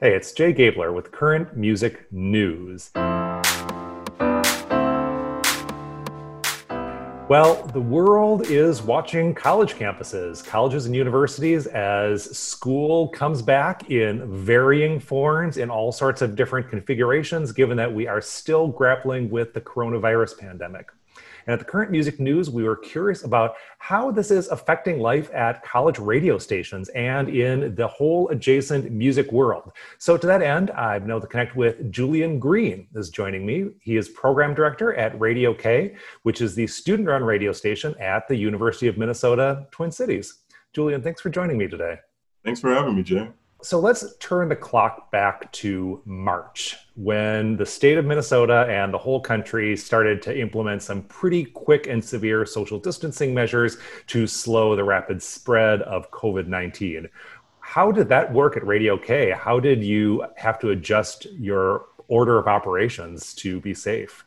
Hey, it's Jay Gabler with Current Music News. Well, the world is watching college campuses, colleges and universities as school comes back in varying forms in all sorts of different configurations, given that we are still grappling with the coronavirus pandemic. And at the current music news, we were curious about how this is affecting life at college radio stations and in the whole adjacent music world. So, to that end, I've able to connect with Julian Green, is joining me. He is program director at Radio K, which is the student run radio station at the University of Minnesota Twin Cities. Julian, thanks for joining me today. Thanks for having me, Jay. So let's turn the clock back to March when the state of Minnesota and the whole country started to implement some pretty quick and severe social distancing measures to slow the rapid spread of COVID 19. How did that work at Radio K? How did you have to adjust your order of operations to be safe?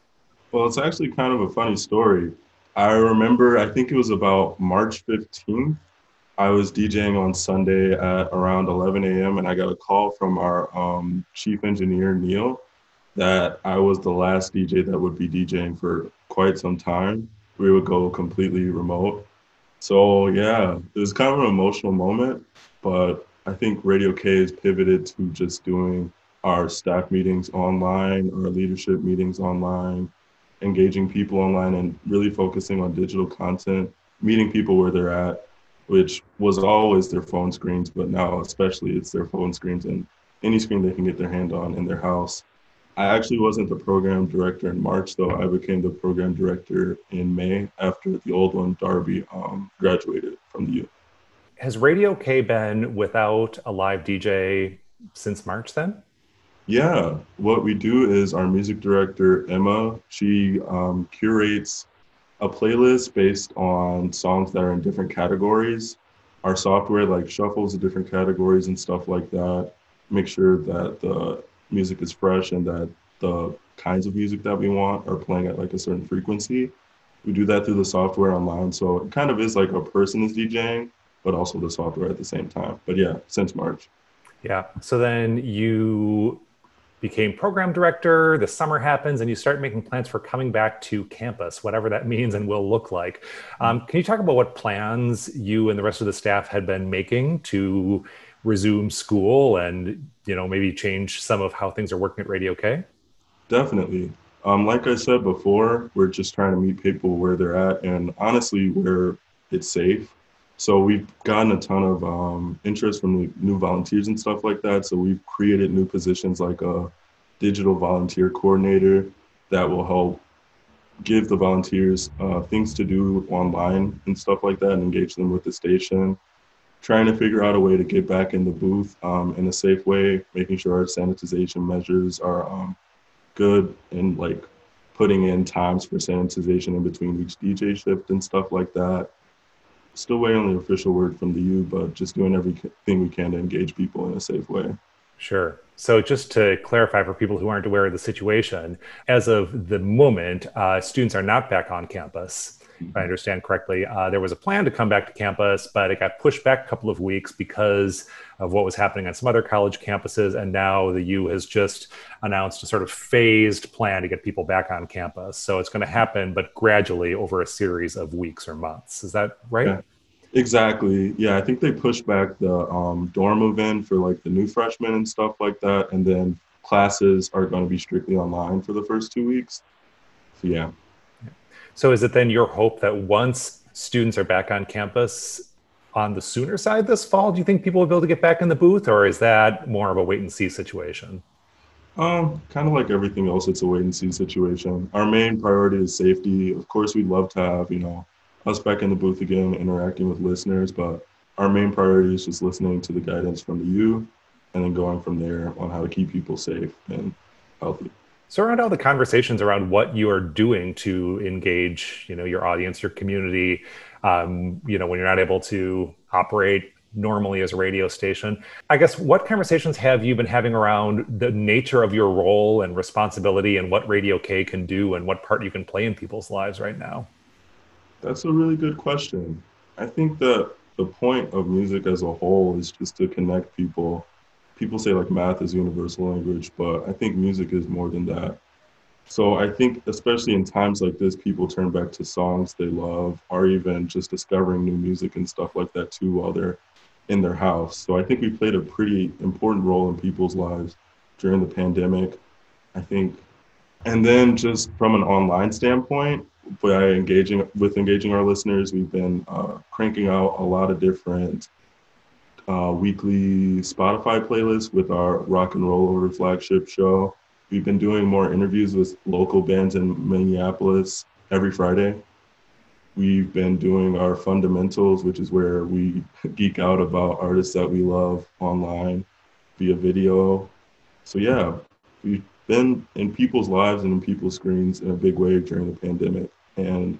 Well, it's actually kind of a funny story. I remember, I think it was about March 15th I was DJing on Sunday at around 11 a.m. and I got a call from our um, chief engineer, Neil, that I was the last DJ that would be DJing for quite some time. We would go completely remote. So, yeah, it was kind of an emotional moment, but I think Radio K has pivoted to just doing our staff meetings online, our leadership meetings online, engaging people online, and really focusing on digital content, meeting people where they're at which was always their phone screens, but now especially it's their phone screens and any screen they can get their hand on in their house. I actually wasn't the program director in March, though. I became the program director in May after the old one, Darby, um, graduated from the U. Has Radio K been without a live DJ since March then? Yeah, what we do is our music director, Emma, she um, curates a playlist based on songs that are in different categories. Our software like shuffles the different categories and stuff like that. Make sure that the music is fresh and that the kinds of music that we want are playing at like a certain frequency. We do that through the software online. So it kind of is like a person is DJing, but also the software at the same time. But yeah, since March. Yeah. So then you became program director. The summer happens, and you start making plans for coming back to campus, whatever that means and will look like. Um, can you talk about what plans you and the rest of the staff had been making to resume school and you know maybe change some of how things are working at Radio K? Definitely. Um, like I said before, we're just trying to meet people where they're at, and honestly, where it's safe. So we've gotten a ton of um, interest from new volunteers and stuff like that. So we've created new positions like a digital volunteer coordinator that will help give the volunteers uh, things to do online and stuff like that and engage them with the station. Trying to figure out a way to get back in the booth um, in a safe way, making sure our sanitization measures are um, good and like putting in times for sanitization in between each DJ shift and stuff like that still waiting on the official word from the U, but just doing everything we can to engage people in a safe way. Sure. So, just to clarify for people who aren't aware of the situation, as of the moment, uh, students are not back on campus. If I understand correctly, uh, there was a plan to come back to campus, but it got pushed back a couple of weeks because of what was happening on some other college campuses. And now the U has just announced a sort of phased plan to get people back on campus. So it's going to happen, but gradually over a series of weeks or months. Is that right? Yeah. Exactly. Yeah, I think they pushed back the um, dorm move-in for like the new freshmen and stuff like that, and then classes are going to be strictly online for the first two weeks. So yeah. So is it then your hope that once students are back on campus on the sooner side this fall, do you think people will be able to get back in the booth, or is that more of a wait and see situation? Um, kind of like everything else, it's a wait and see situation. Our main priority is safety. Of course, we'd love to have you know us back in the booth again, interacting with listeners, but our main priority is just listening to the guidance from the U, and then going from there on how to keep people safe and healthy. So around all the conversations around what you are doing to engage, you know, your audience, your community, um, you know, when you're not able to operate normally as a radio station. I guess what conversations have you been having around the nature of your role and responsibility and what Radio K can do and what part you can play in people's lives right now? That's a really good question. I think that the point of music as a whole is just to connect people people say like math is universal language, but I think music is more than that. So I think, especially in times like this, people turn back to songs they love, or even just discovering new music and stuff like that too while they're in their house. So I think we played a pretty important role in people's lives during the pandemic. I think, and then just from an online standpoint, by engaging with engaging our listeners, we've been uh, cranking out a lot of different uh, weekly Spotify playlist with our Rock and Roll Over flagship show. We've been doing more interviews with local bands in Minneapolis every Friday. We've been doing our fundamentals, which is where we geek out about artists that we love online via video. So, yeah, we've been in people's lives and in people's screens in a big way during the pandemic. And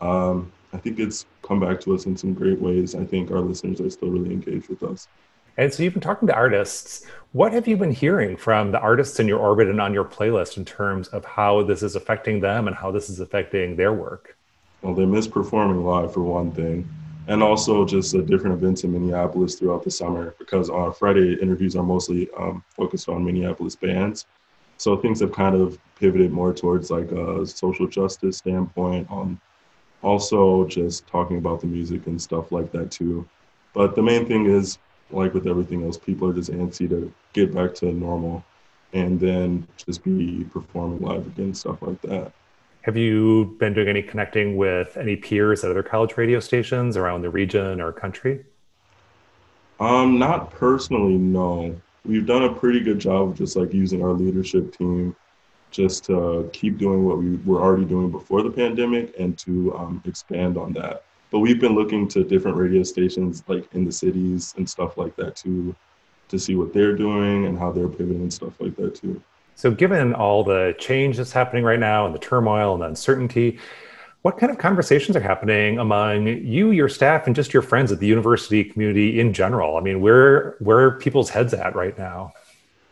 um, I think it's come back to us in some great ways. I think our listeners are still really engaged with us. And so you've been talking to artists. What have you been hearing from the artists in your orbit and on your playlist in terms of how this is affecting them and how this is affecting their work? Well, they miss performing live for one thing, and also just the different events in Minneapolis throughout the summer because on Friday interviews are mostly um, focused on Minneapolis bands. So things have kind of pivoted more towards like a social justice standpoint on also just talking about the music and stuff like that too. But the main thing is like with everything else, people are just antsy to get back to normal and then just be performing live again, stuff like that. Have you been doing any connecting with any peers at other college radio stations around the region or country? Um, not personally, no. We've done a pretty good job of just like using our leadership team just to keep doing what we were already doing before the pandemic and to um, expand on that. But we've been looking to different radio stations like in the cities and stuff like that too, to see what they're doing and how they're pivoting and stuff like that too. So, given all the change that's happening right now and the turmoil and the uncertainty, what kind of conversations are happening among you, your staff, and just your friends at the university community in general? I mean, where where are people's heads at right now?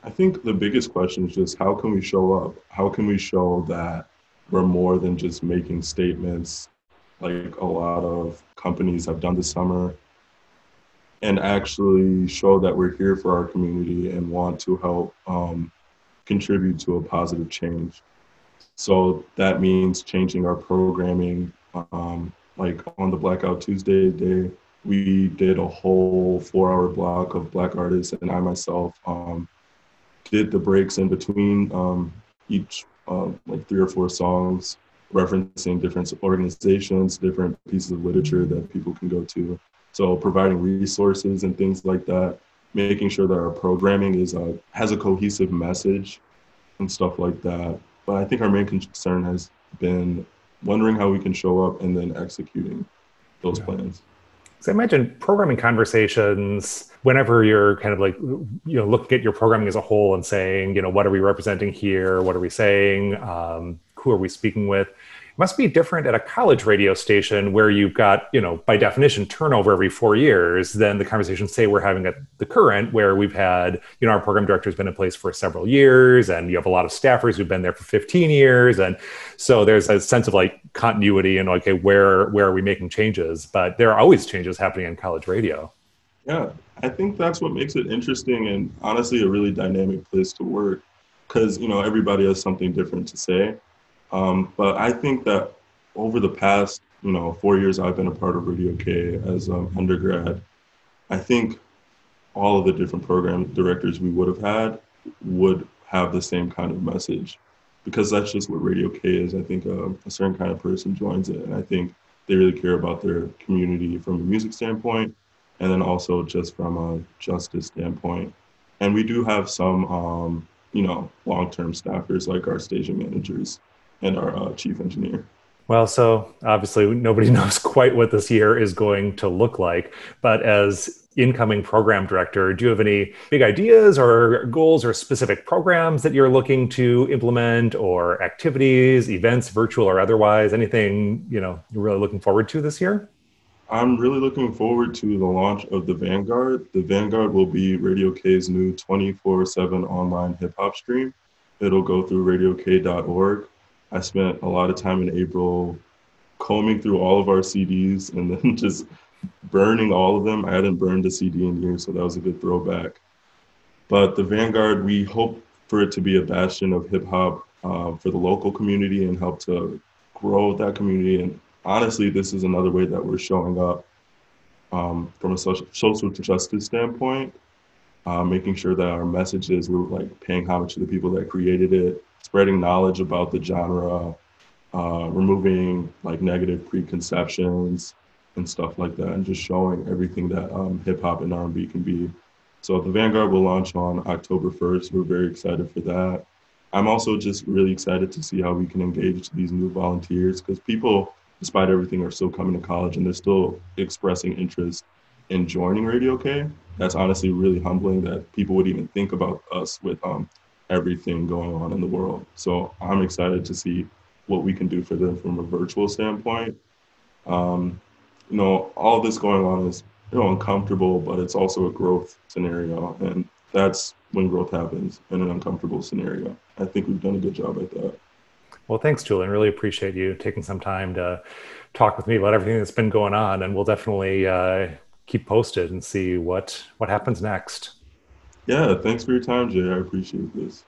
I think the biggest question is just how can we show up? How can we show that we're more than just making statements like a lot of companies have done this summer and actually show that we're here for our community and want to help um, contribute to a positive change. So that means changing our programming. Um, like on the Blackout Tuesday day, we did a whole four hour block of Black artists, and I myself um, did the breaks in between um, each uh, like three or four songs referencing different organizations, different pieces of literature that people can go to. So providing resources and things like that, making sure that our programming is uh, has a cohesive message and stuff like that. But I think our main concern has been wondering how we can show up and then executing those yeah. plans. So I imagine programming conversations, whenever you're kind of like, you know, looking at your programming as a whole and saying, you know, what are we representing here? What are we saying? Um, who are we speaking with? Must be different at a college radio station where you've got, you know, by definition, turnover every four years than the conversations say we're having at the current, where we've had, you know, our program director's been in place for several years and you have a lot of staffers who've been there for 15 years. And so there's a sense of like continuity and okay, where where are we making changes? But there are always changes happening in college radio. Yeah, I think that's what makes it interesting and honestly a really dynamic place to work because you know everybody has something different to say um, but I think that over the past, you know, four years I've been a part of Radio K as an undergrad, I think all of the different program directors we would have had would have the same kind of message because that's just what Radio K is. I think uh, a certain kind of person joins it, and I think they really care about their community from a music standpoint, and then also just from a justice standpoint. And we do have some, um, you know, long-term staffers like our station managers and our uh, chief engineer. Well, so obviously nobody knows quite what this year is going to look like. But as incoming program director, do you have any big ideas or goals or specific programs that you're looking to implement or activities, events, virtual or otherwise? Anything, you know, you're really looking forward to this year? I'm really looking forward to the launch of the Vanguard. The Vanguard will be Radio K's new 24 7 online hip hop stream. It'll go through radiok.org. I spent a lot of time in April combing through all of our CDs and then just burning all of them. I hadn't burned a CD in years, so that was a good throwback. But the Vanguard, we hope for it to be a bastion of hip hop uh, for the local community and help to grow that community. And honestly, this is another way that we're showing up um, from a social, social justice standpoint, uh, making sure that our messages, we're like paying homage to the people that created it, spreading knowledge about the genre, uh, removing like negative preconceptions and stuff like that, and just showing everything that um, hip hop and R&B can be. So the Vanguard will launch on October 1st. We're very excited for that. I'm also just really excited to see how we can engage these new volunteers because people, despite everything, are still coming to college and they're still expressing interest in joining Radio K. That's honestly really humbling that people would even think about us with um, everything going on in the world. So I'm excited to see what we can do for them from a virtual standpoint. Um, you know, all this going on is you know uncomfortable, but it's also a growth scenario, and that's when growth happens in an uncomfortable scenario. I think we've done a good job at that. Well, thanks, Julian. Really appreciate you taking some time to talk with me about everything that's been going on, and we'll definitely uh, keep posted and see what what happens next. Yeah, thanks for your time, Jay. I appreciate this.